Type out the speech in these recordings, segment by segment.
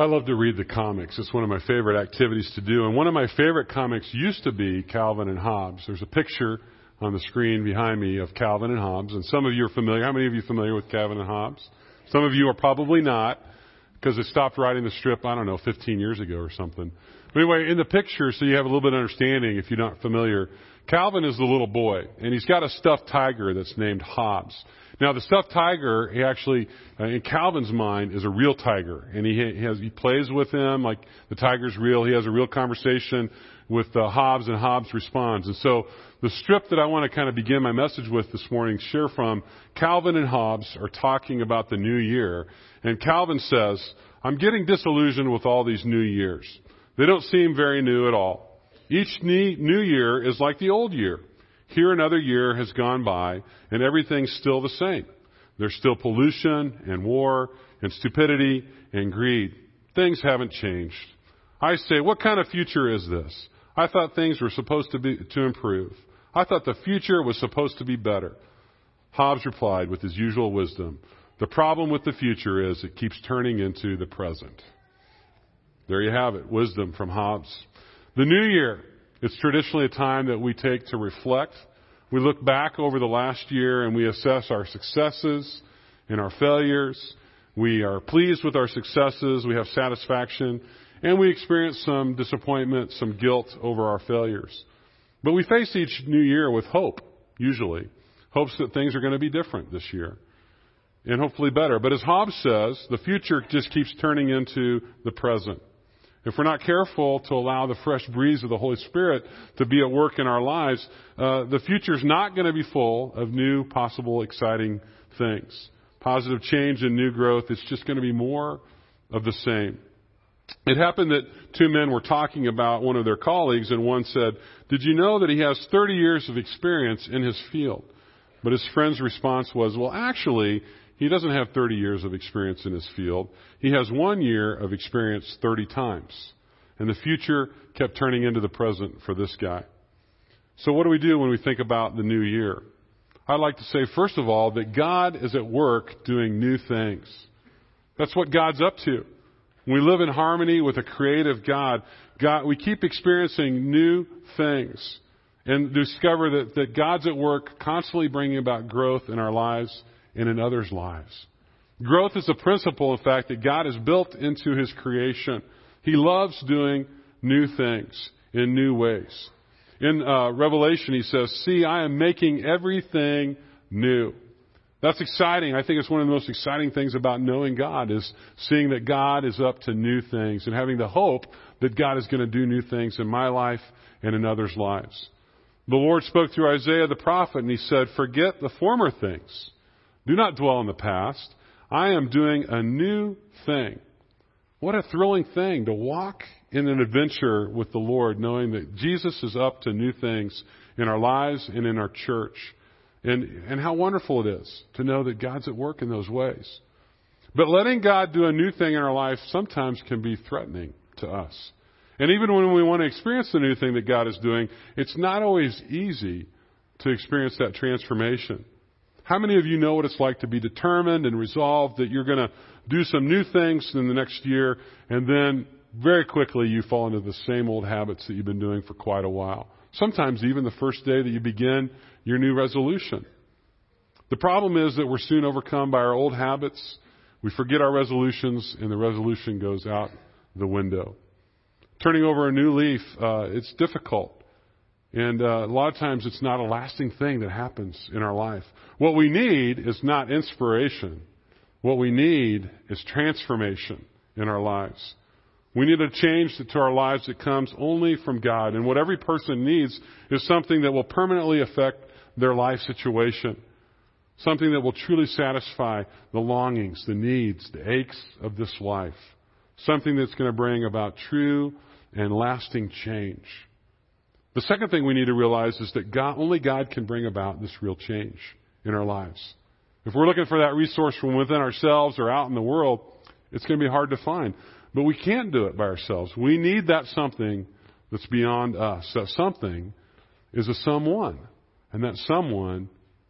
I love to read the comics. It's one of my favorite activities to do. And one of my favorite comics used to be Calvin and Hobbes. There's a picture on the screen behind me of Calvin and Hobbes. And some of you are familiar. How many of you are familiar with Calvin and Hobbes? Some of you are probably not because they stopped writing the strip, I don't know, 15 years ago or something. But anyway, in the picture, so you have a little bit of understanding if you're not familiar, Calvin is the little boy, and he's got a stuffed tiger that's named Hobbes. Now, the stuffed tiger, he actually, uh, in Calvin's mind, is a real tiger, and he, he has he plays with him like the tiger's real. He has a real conversation with uh, Hobbes, and Hobbes responds. And so, the strip that I want to kind of begin my message with this morning, share from Calvin and Hobbes are talking about the new year, and Calvin says, "I'm getting disillusioned with all these new years. They don't seem very new at all. Each new year is like the old year." Here another year has gone by and everything's still the same. There's still pollution and war and stupidity and greed. Things haven't changed. I say, what kind of future is this? I thought things were supposed to be, to improve. I thought the future was supposed to be better. Hobbes replied with his usual wisdom, the problem with the future is it keeps turning into the present. There you have it. Wisdom from Hobbes. The new year. It's traditionally a time that we take to reflect. We look back over the last year and we assess our successes and our failures. We are pleased with our successes. We have satisfaction. And we experience some disappointment, some guilt over our failures. But we face each new year with hope, usually. Hopes that things are going to be different this year. And hopefully better. But as Hobbes says, the future just keeps turning into the present. If we're not careful to allow the fresh breeze of the Holy Spirit to be at work in our lives, uh, the future is not going to be full of new, possible, exciting things. Positive change and new growth. It's just going to be more of the same. It happened that two men were talking about one of their colleagues, and one said, Did you know that he has 30 years of experience in his field? But his friend's response was, Well, actually, he doesn't have 30 years of experience in his field. He has one year of experience 30 times. And the future kept turning into the present for this guy. So what do we do when we think about the new year? I'd like to say, first of all, that God is at work doing new things. That's what God's up to. We live in harmony with a creative God, God, we keep experiencing new things and discover that, that God's at work constantly bringing about growth in our lives and in others' lives. Growth is a principle, in fact, that God has built into His creation. He loves doing new things in new ways. In uh, Revelation, He says, See, I am making everything new. That's exciting. I think it's one of the most exciting things about knowing God is seeing that God is up to new things and having the hope that God is going to do new things in my life and in others' lives. The Lord spoke through Isaiah the prophet and he said, Forget the former things. Do not dwell in the past. I am doing a new thing. What a thrilling thing to walk in an adventure with the Lord, knowing that Jesus is up to new things in our lives and in our church. And, and how wonderful it is to know that God's at work in those ways. But letting God do a new thing in our life sometimes can be threatening to us. And even when we want to experience the new thing that God is doing, it's not always easy to experience that transformation. How many of you know what it's like to be determined and resolved that you're going to do some new things in the next year and then very quickly you fall into the same old habits that you've been doing for quite a while? Sometimes even the first day that you begin your new resolution. The problem is that we're soon overcome by our old habits. We forget our resolutions and the resolution goes out the window. Turning over a new leaf, uh, it's difficult. And uh, a lot of times it's not a lasting thing that happens in our life. What we need is not inspiration. What we need is transformation in our lives. We need a change to our lives that comes only from God. And what every person needs is something that will permanently affect their life situation. Something that will truly satisfy the longings, the needs, the aches of this life. Something that's going to bring about true and lasting change. The second thing we need to realize is that God, only God can bring about this real change in our lives. If we're looking for that resource from within ourselves or out in the world, it's going to be hard to find. But we can't do it by ourselves. We need that something that's beyond us. That something is a someone. And that someone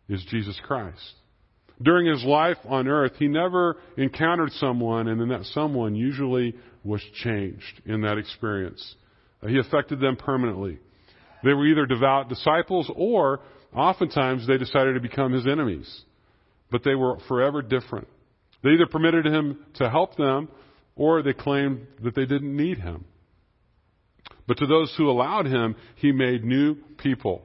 is Jesus Christ. During his life on earth, he never encountered someone, and then that someone usually was changed in that experience. He affected them permanently. They were either devout disciples or oftentimes they decided to become his enemies. But they were forever different. They either permitted him to help them or they claimed that they didn't need him. But to those who allowed him, he made new people.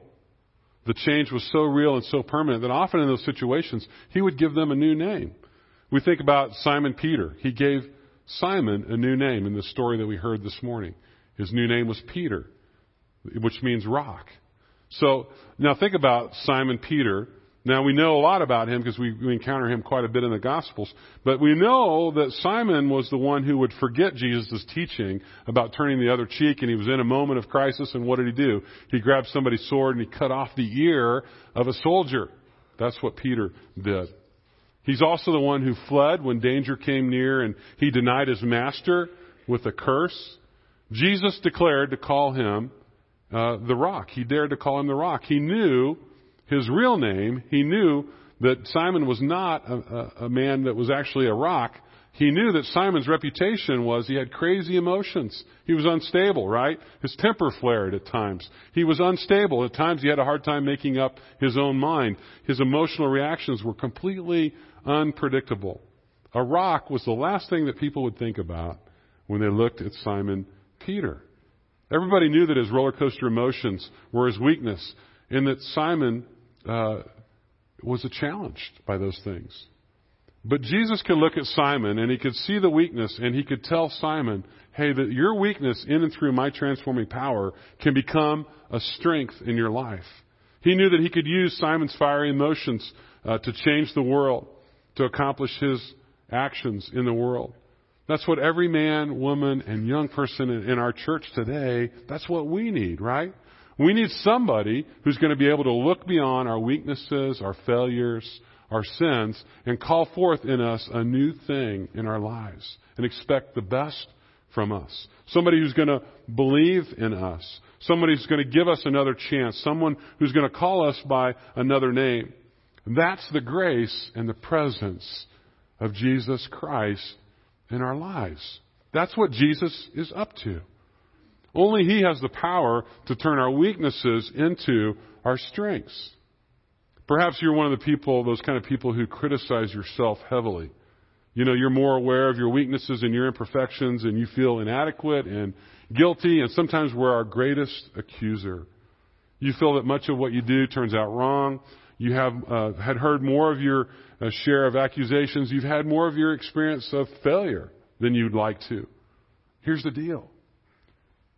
The change was so real and so permanent that often in those situations, he would give them a new name. We think about Simon Peter. He gave Simon a new name in the story that we heard this morning. His new name was Peter, which means rock. So now think about Simon Peter now we know a lot about him because we, we encounter him quite a bit in the Gospels. But we know that Simon was the one who would forget Jesus' teaching about turning the other cheek and he was in a moment of crisis and what did he do? He grabbed somebody's sword and he cut off the ear of a soldier. That's what Peter did. He's also the one who fled when danger came near and he denied his master with a curse. Jesus declared to call him uh, the rock. He dared to call him the rock. He knew his real name, he knew that Simon was not a, a, a man that was actually a rock. He knew that Simon's reputation was he had crazy emotions. He was unstable, right? His temper flared at times. He was unstable. At times he had a hard time making up his own mind. His emotional reactions were completely unpredictable. A rock was the last thing that people would think about when they looked at Simon Peter. Everybody knew that his roller coaster emotions were his weakness and that Simon uh, was challenged by those things. But Jesus could look at Simon and he could see the weakness and he could tell Simon, hey, that your weakness in and through my transforming power can become a strength in your life. He knew that he could use Simon's fiery emotions uh, to change the world, to accomplish his actions in the world. That's what every man, woman, and young person in, our church today, that's what we need, right? We need somebody who's going to be able to look beyond our weaknesses, our failures, our sins, and call forth in us a new thing in our lives and expect the best from us. Somebody who's going to believe in us. Somebody who's going to give us another chance. Someone who's going to call us by another name. That's the grace and the presence of Jesus Christ in our lives. That's what Jesus is up to. Only He has the power to turn our weaknesses into our strengths. Perhaps you're one of the people, those kind of people who criticize yourself heavily. You know, you're more aware of your weaknesses and your imperfections and you feel inadequate and guilty and sometimes we're our greatest accuser. You feel that much of what you do turns out wrong. You have uh, had heard more of your uh, share of accusations. You've had more of your experience of failure than you'd like to. Here's the deal.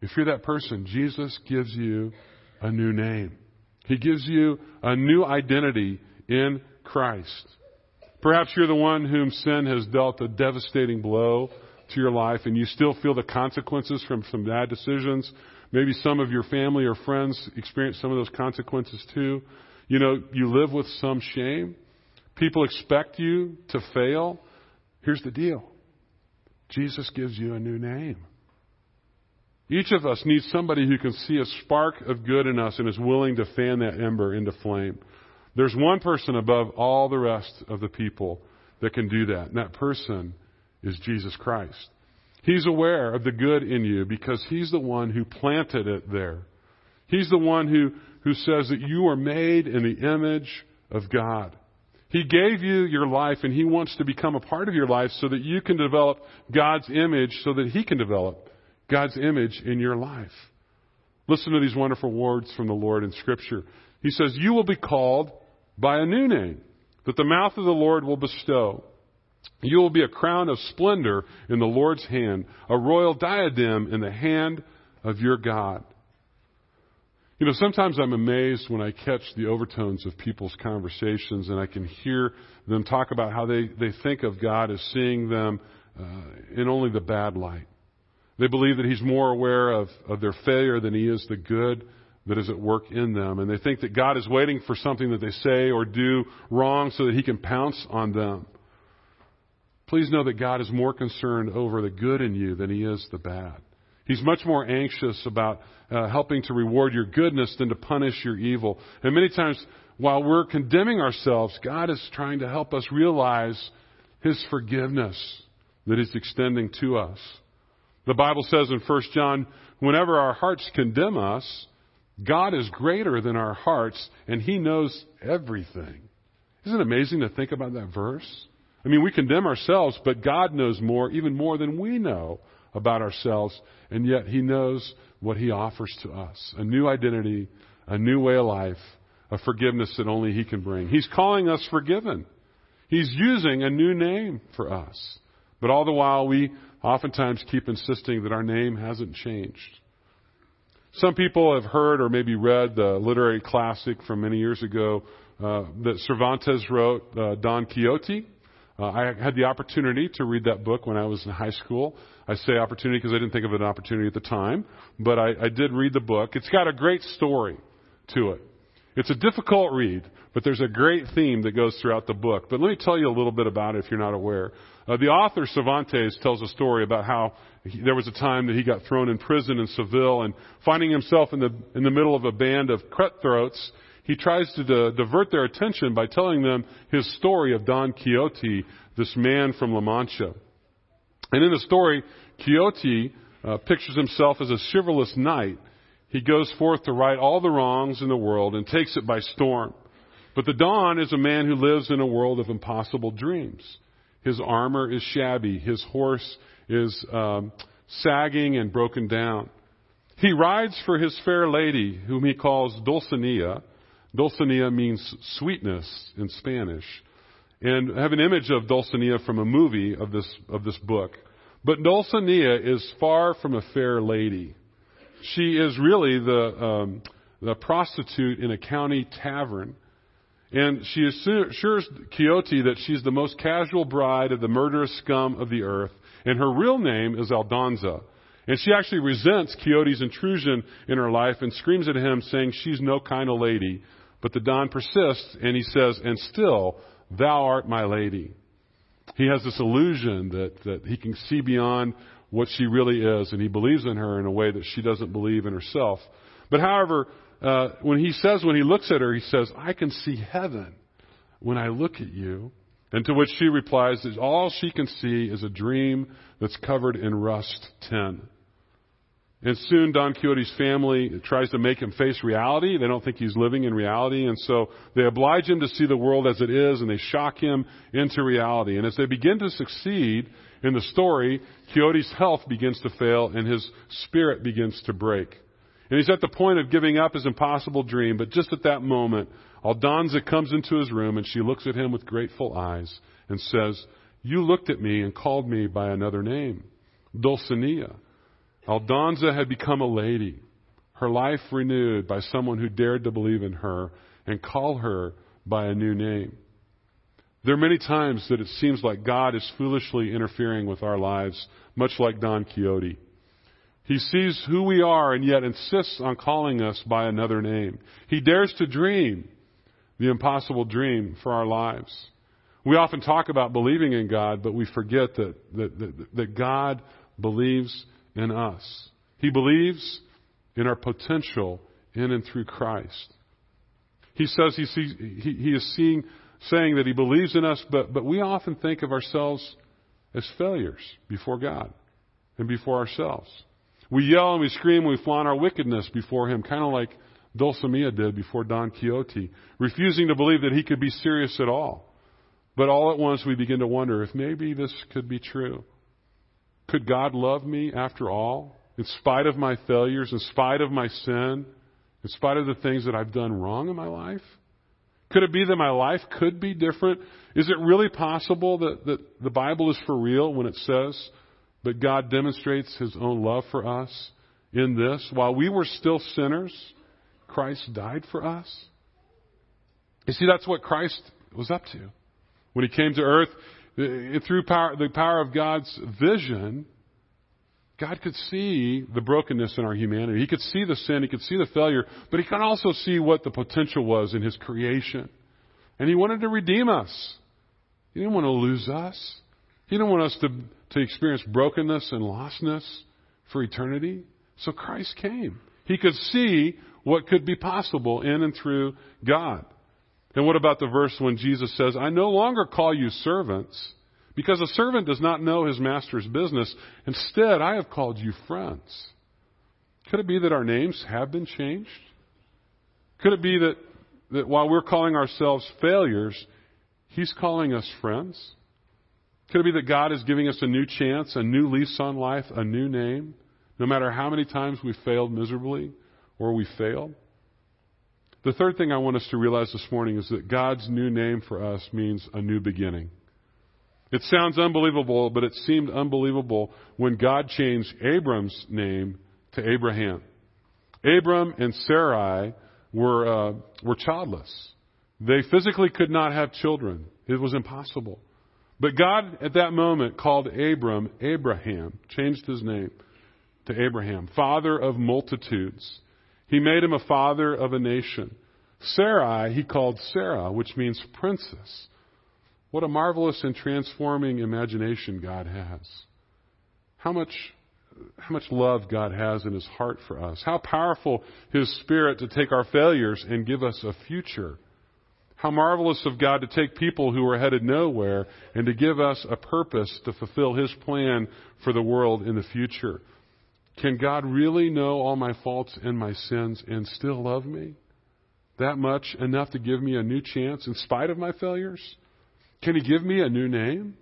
If you're that person, Jesus gives you a new name. He gives you a new identity in Christ. Perhaps you're the one whom sin has dealt a devastating blow to your life and you still feel the consequences from some bad decisions. Maybe some of your family or friends experience some of those consequences too. You know, you live with some shame. People expect you to fail. Here's the deal. Jesus gives you a new name. Each of us needs somebody who can see a spark of good in us and is willing to fan that ember into flame. There's one person above all the rest of the people that can do that, and that person is Jesus Christ. He's aware of the good in you because He's the one who planted it there. He's the one who, who says that you are made in the image of God. He gave you your life and He wants to become a part of your life so that you can develop God's image so that He can develop God's image in your life. Listen to these wonderful words from the Lord in Scripture. He says, You will be called by a new name that the mouth of the Lord will bestow. You will be a crown of splendor in the Lord's hand, a royal diadem in the hand of your God. You know, sometimes I'm amazed when I catch the overtones of people's conversations and I can hear them talk about how they, they think of God as seeing them uh, in only the bad light. They believe that he's more aware of, of their failure than he is the good that is at work in them. And they think that God is waiting for something that they say or do wrong so that he can pounce on them. Please know that God is more concerned over the good in you than he is the bad. He's much more anxious about uh, helping to reward your goodness than to punish your evil. And many times, while we're condemning ourselves, God is trying to help us realize His forgiveness that He's extending to us. The Bible says in 1 John, whenever our hearts condemn us, God is greater than our hearts and He knows everything. Isn't it amazing to think about that verse? I mean, we condemn ourselves, but God knows more, even more than we know about ourselves, and yet He knows what He offers to us a new identity, a new way of life, a forgiveness that only He can bring. He's calling us forgiven. He's using a new name for us. But all the while, we oftentimes keep insisting that our name hasn't changed. Some people have heard or maybe read the literary classic from many years ago uh, that Cervantes wrote, uh, Don Quixote. Uh, I had the opportunity to read that book when I was in high school. I say opportunity because I didn't think of it an opportunity at the time, but I, I did read the book. It's got a great story to it. It's a difficult read, but there's a great theme that goes throughout the book. But let me tell you a little bit about it if you're not aware. Uh, the author Cervantes tells a story about how he, there was a time that he got thrown in prison in Seville, and finding himself in the in the middle of a band of cutthroats, he tries to di- divert their attention by telling them his story of Don Quixote, this man from La Mancha. And in the story, Quixote uh, pictures himself as a chivalrous knight. He goes forth to right all the wrongs in the world and takes it by storm. But the Don is a man who lives in a world of impossible dreams. His armor is shabby. His horse is um, sagging and broken down. He rides for his fair lady, whom he calls Dulcinea, Dulcinea means sweetness in Spanish. And I have an image of Dulcinea from a movie of this, of this book. But Dulcinea is far from a fair lady. She is really the, um, the prostitute in a county tavern. And she assures Quixote that she's the most casual bride of the murderous scum of the earth. And her real name is Aldonza. And she actually resents Quixote's intrusion in her life and screams at him, saying she's no kind of lady. But the Don persists and he says, And still, thou art my lady. He has this illusion that, that he can see beyond what she really is, and he believes in her in a way that she doesn't believe in herself. But however, uh, when he says, when he looks at her, he says, I can see heaven when I look at you. And to which she replies that all she can see is a dream that's covered in rust tin. And soon Don Quixote's family tries to make him face reality. They don't think he's living in reality. And so they oblige him to see the world as it is and they shock him into reality. And as they begin to succeed in the story, Quixote's health begins to fail and his spirit begins to break. And he's at the point of giving up his impossible dream, but just at that moment, Aldonza comes into his room and she looks at him with grateful eyes and says, You looked at me and called me by another name, Dulcinea. Aldonza had become a lady, her life renewed by someone who dared to believe in her and call her by a new name. There are many times that it seems like God is foolishly interfering with our lives, much like Don Quixote. He sees who we are and yet insists on calling us by another name. He dares to dream the impossible dream for our lives. We often talk about believing in God, but we forget that, that, that, that God believes in us. He believes in our potential in and through Christ. He says he, sees, he, he is seeing, saying that he believes in us, but, but we often think of ourselves as failures before God and before ourselves. We yell and we scream and we flaunt our wickedness before Him, kind of like Dulcinea did before Don Quixote, refusing to believe that he could be serious at all. But all at once we begin to wonder if maybe this could be true. Could God love me after all? In spite of my failures, in spite of my sin, in spite of the things that I've done wrong in my life? Could it be that my life could be different? Is it really possible that, that the Bible is for real when it says, but God demonstrates His own love for us in this? While we were still sinners, Christ died for us? You see, that's what Christ was up to. When He came to earth, Uh, through power, the power of God's vision, God could see the brokenness in our humanity. He could see the sin. He could see the failure. But He could also see what the potential was in His creation. And He wanted to redeem us. He didn't want to lose us. He didn't want us to, to experience brokenness and lostness. for eternity. So Christ came. He could see what could be possible in and through God. And what about the verse when Jesus says, I no longer call you servants, because a servant does not know his master's business. Instead, I have called you friends. Could it be that our names have been changed? Could it be that, that while we're calling ourselves failures, He's calling us friends? Could it be that God is giving us a new chance, a new lease on life, a new name, no matter how many times we failed miserably or we failed? The third thing I want us to realize this morning is that God's new name for us means a new beginning. It sounds unbelievable, but it seemed unbelievable when God changed Abram's name to Abraham. Abram and Sarai were, uh, were childless. They physically could not have children. It was impossible. But God at that moment called Abram Abraham, changed his name to Abraham, father of multitudes. He made him a father of a nation. Sarai, he called Sarah, which means princess. What a marvelous and transforming imagination God has. How much, how much love God has in his heart for us. How powerful his spirit to take our failures and give us a future. How marvelous of God to take people who are headed nowhere and to give us a purpose to fulfill his plan for the world in the future. Can God really know all my faults and my sins and still love me? That much enough to give me a new chance in spite of my failures? Can He give me a new name?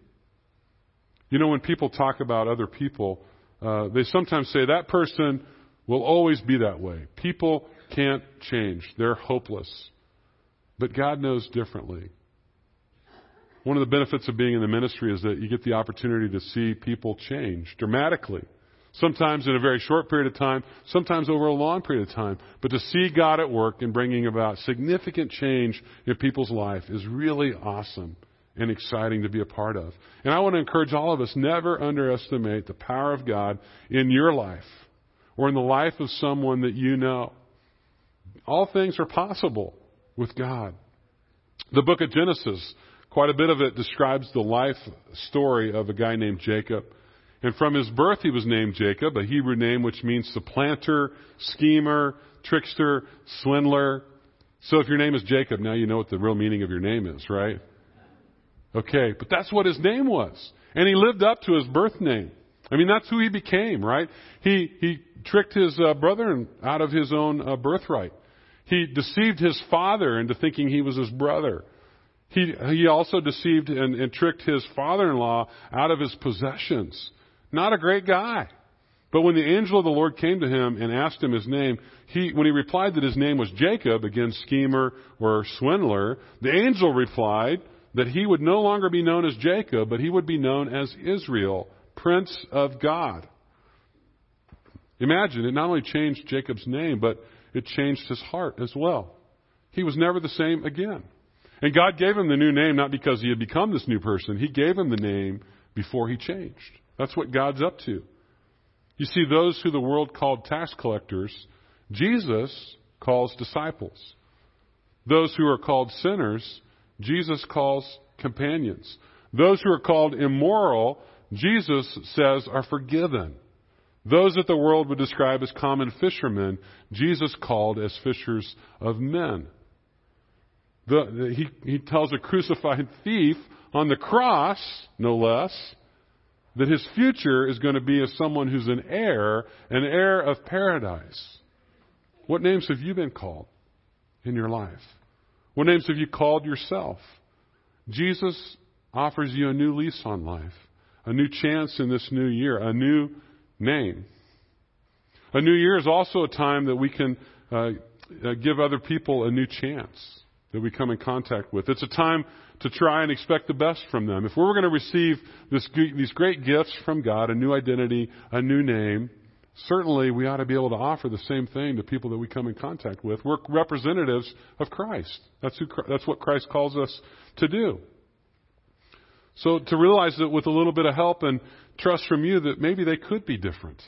You know, when people talk about other people, uh, they sometimes say that person will always be that way. People can't change. They're hopeless. But God knows differently. One of the benefits of being in the ministry is that you get the opportunity to see people change dramatically. Sometimes in a very short period of time, sometimes over a long period of time. But to see God at work and bringing about significant change in people's life is really awesome and exciting to be a part of. And I want to encourage all of us never underestimate the power of God in your life or in the life of someone that you know. All things are possible with God. The book of Genesis, quite a bit of it describes the life story of a guy named Jacob. And from his birth, he was named Jacob, a Hebrew name which means supplanter, schemer, trickster, swindler. So if your name is Jacob, now you know what the real meaning of your name is, right? Okay, but that's what his name was. And he lived up to his birth name. I mean, that's who he became, right? He, he tricked his uh, brother out of his own uh, birthright. He deceived his father into thinking he was his brother. He, he also deceived and, and tricked his father-in-law out of his possessions. Not a great guy. But when the angel of the Lord came to him and asked him his name, he, when he replied that his name was Jacob, again, schemer or swindler, the angel replied that he would no longer be known as Jacob, but he would be known as Israel, Prince of God. Imagine, it not only changed Jacob's name, but it changed his heart as well. He was never the same again. And God gave him the new name not because he had become this new person. He gave him the name before he changed. That's what God's up to. You see, those who the world called tax collectors, Jesus calls disciples. Those who are called sinners, Jesus calls companions. Those who are called immoral, Jesus says are forgiven. Those that the world would describe as common fishermen, Jesus called as fishers of men. The, the, he, he tells a crucified thief on the cross, no less, that his future is going to be as someone who's an heir, an heir of paradise. What names have you been called in your life? What names have you called yourself? Jesus offers you a new lease on life, a new chance in this new year, a new name. A new year is also a time that we can uh, uh, give other people a new chance that we come in contact with. It's a time to try and expect the best from them. If we're going to receive this, these great gifts from God, a new identity, a new name, certainly we ought to be able to offer the same thing to people that we come in contact with. We're representatives of Christ. That's, who, that's what Christ calls us to do. So to realize that with a little bit of help and trust from you that maybe they could be different.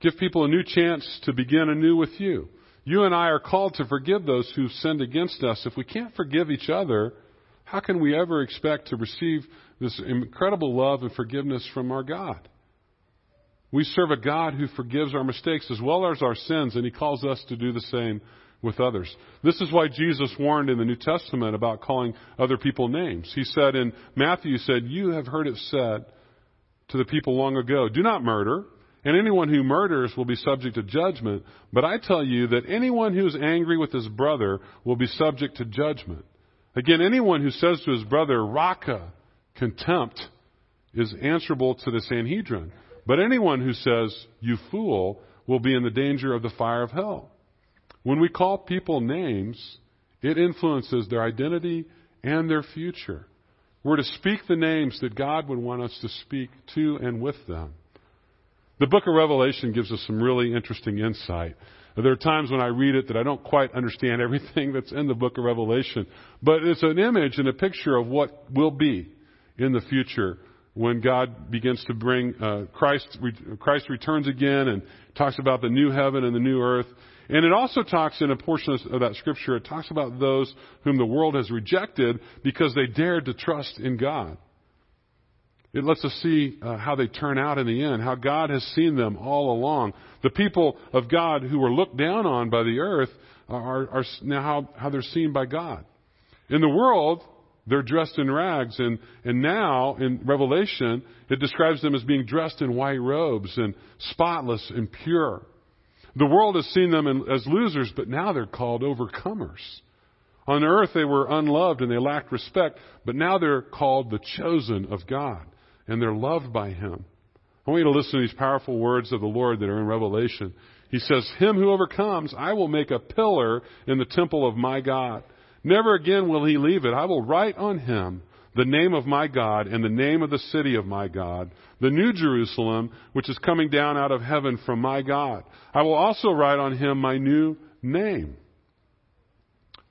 Give people a new chance to begin anew with you. You and I are called to forgive those who sinned against us. If we can't forgive each other, how can we ever expect to receive this incredible love and forgiveness from our God? We serve a God who forgives our mistakes as well as our sins, and He calls us to do the same with others. This is why Jesus warned in the New Testament about calling other people names. He said in Matthew, he said, You have heard it said to the people long ago, do not murder, and anyone who murders will be subject to judgment. But I tell you that anyone who is angry with his brother will be subject to judgment. Again, anyone who says to his brother, Raca, contempt, is answerable to the Sanhedrin. But anyone who says, you fool, will be in the danger of the fire of hell. When we call people names, it influences their identity and their future. We're to speak the names that God would want us to speak to and with them. The book of Revelation gives us some really interesting insight. There are times when I read it that I don't quite understand everything that's in the book of Revelation, but it's an image and a picture of what will be in the future when God begins to bring uh, Christ. Christ returns again and talks about the new heaven and the new earth. And it also talks in a portion of that scripture, it talks about those whom the world has rejected because they dared to trust in God. It lets us see uh, how they turn out in the end, how God has seen them all along. The people of God who were looked down on by the earth are, are now how, how they're seen by God. In the world, they're dressed in rags, and, and now in Revelation, it describes them as being dressed in white robes and spotless and pure. The world has seen them as losers, but now they're called overcomers. On earth, they were unloved and they lacked respect, but now they're called the chosen of God, and they're loved by Him. I want you to listen to these powerful words of the Lord that are in Revelation. He says, Him who overcomes, I will make a pillar in the temple of my God. Never again will he leave it. I will write on him the name of my God and the name of the city of my God, the new Jerusalem, which is coming down out of heaven from my God. I will also write on him my new name.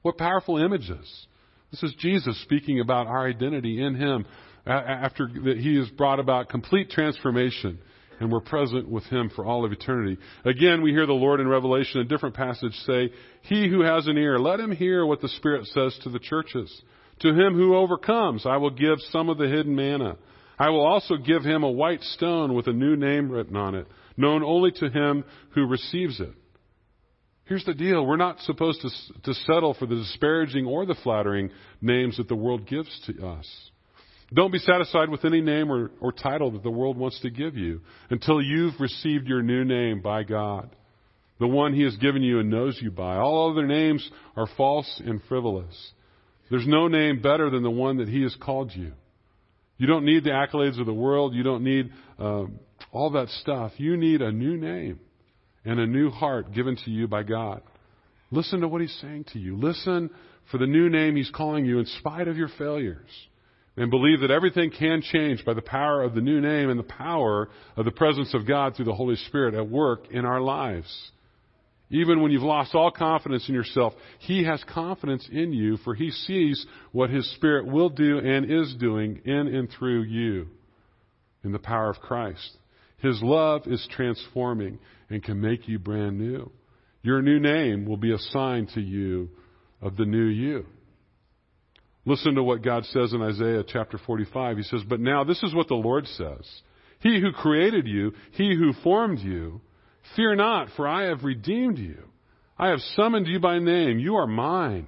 What powerful images. This is Jesus speaking about our identity in him after that he has brought about complete transformation and we're present with him for all of eternity. Again, we hear the Lord in Revelation, a different passage say, He who has an ear, let him hear what the Spirit says to the churches. To him who overcomes, I will give some of the hidden manna. I will also give him a white stone with a new name written on it, known only to him who receives it. Here's the deal. We're not supposed to, to settle for the disparaging or the flattering names that the world gives to us. Don't be satisfied with any name or, or title that the world wants to give you until you've received your new name by God, the one He has given you and knows you by. All other names are false and frivolous. There's no name better than the one that He has called you. You don't need the accolades of the world. You don't need um, all that stuff. You need a new name and a new heart given to you by God. Listen to what He's saying to you. Listen for the new name He's calling you in spite of your failures and believe that everything can change by the power of the new name and the power of the presence of God through the Holy Spirit at work in our lives. Even when you've lost all confidence in yourself, He has confidence in you, for He sees what His Spirit will do and is doing in and through you in the power of Christ. His love is transforming and can make you brand new. Your new name will be a sign to you of the new you. Listen to what God says in Isaiah chapter 45. He says, But now this is what the Lord says He who created you, He who formed you, fear not, for I have redeemed you. I have summoned you by name. You are mine.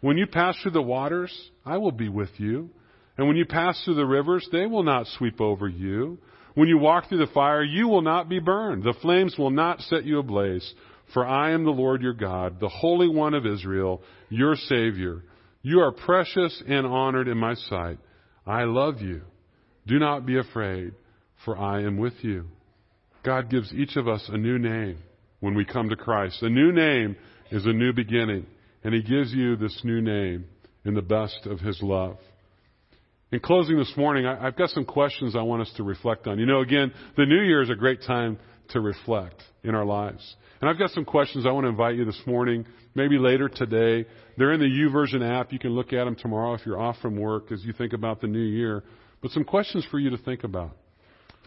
When you pass through the waters, I will be with you. And when you pass through the rivers, they will not sweep over you. When you walk through the fire, you will not be burned. The flames will not set you ablaze. For I am the Lord your God, the Holy One of Israel, your Savior. You are precious and honored in my sight. I love you. Do not be afraid, for I am with you. God gives each of us a new name when we come to Christ. A new name is a new beginning, and He gives you this new name in the best of His love. In closing this morning, I've got some questions I want us to reflect on. You know, again, the new year is a great time to reflect in our lives. And I've got some questions I want to invite you this morning, maybe later today. They're in the YouVersion app. You can look at them tomorrow if you're off from work as you think about the new year. But some questions for you to think about.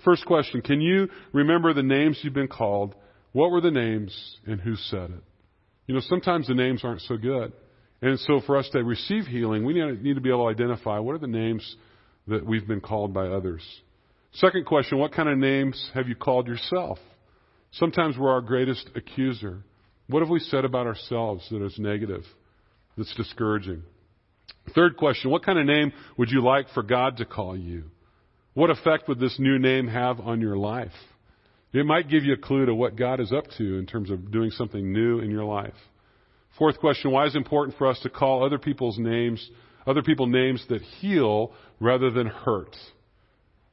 First question Can you remember the names you've been called? What were the names and who said it? You know, sometimes the names aren't so good. And so for us to receive healing, we need to be able to identify what are the names that we've been called by others. Second question, what kind of names have you called yourself? Sometimes we're our greatest accuser. What have we said about ourselves that is negative, that's discouraging? Third question, what kind of name would you like for God to call you? What effect would this new name have on your life? It might give you a clue to what God is up to in terms of doing something new in your life. Fourth question, why is it important for us to call other people's names, other people names that heal rather than hurt?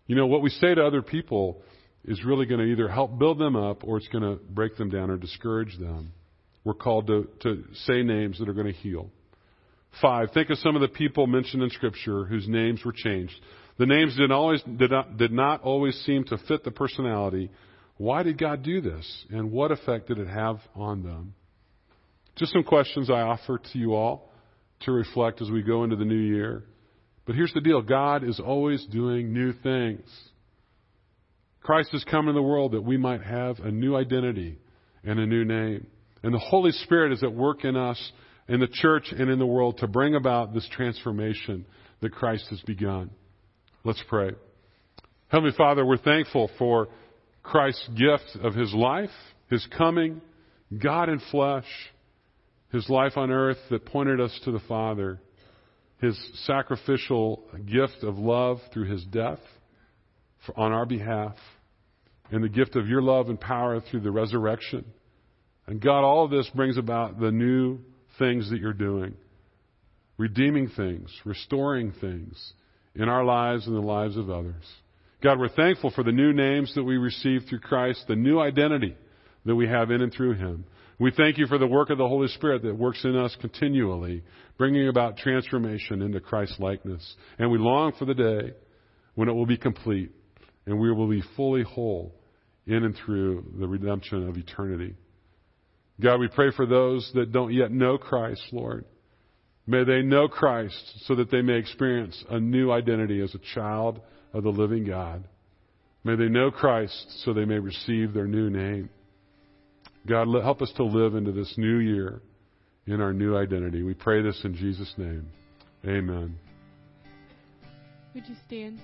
You know, what we say to other people is really going to either help build them up or it's going to break them down or discourage them. We're called to, to say names that are going to heal. Five, think of some of the people mentioned in Scripture whose names were changed. The names did, always, did, not, did not always seem to fit the personality. Why did God do this? And what effect did it have on them? Just some questions I offer to you all to reflect as we go into the new year. But here's the deal God is always doing new things. Christ has come in the world that we might have a new identity and a new name. And the Holy Spirit is at work in us, in the church, and in the world to bring about this transformation that Christ has begun. Let's pray. Heavenly Father, we're thankful for Christ's gift of His life, His coming, God in flesh, His life on earth that pointed us to the Father, His sacrificial gift of love through His death on our behalf, and the gift of your love and power through the resurrection. And God, all of this brings about the new things that you're doing redeeming things, restoring things in our lives and the lives of others. God, we're thankful for the new names that we receive through Christ, the new identity that we have in and through Him. We thank you for the work of the Holy Spirit that works in us continually, bringing about transformation into Christ's likeness. And we long for the day when it will be complete and we will be fully whole in and through the redemption of eternity. God, we pray for those that don't yet know Christ, Lord. May they know Christ so that they may experience a new identity as a child of the living God. May they know Christ so they may receive their new name. God, help us to live into this new year in our new identity. We pray this in Jesus' name. Amen. Would you stand?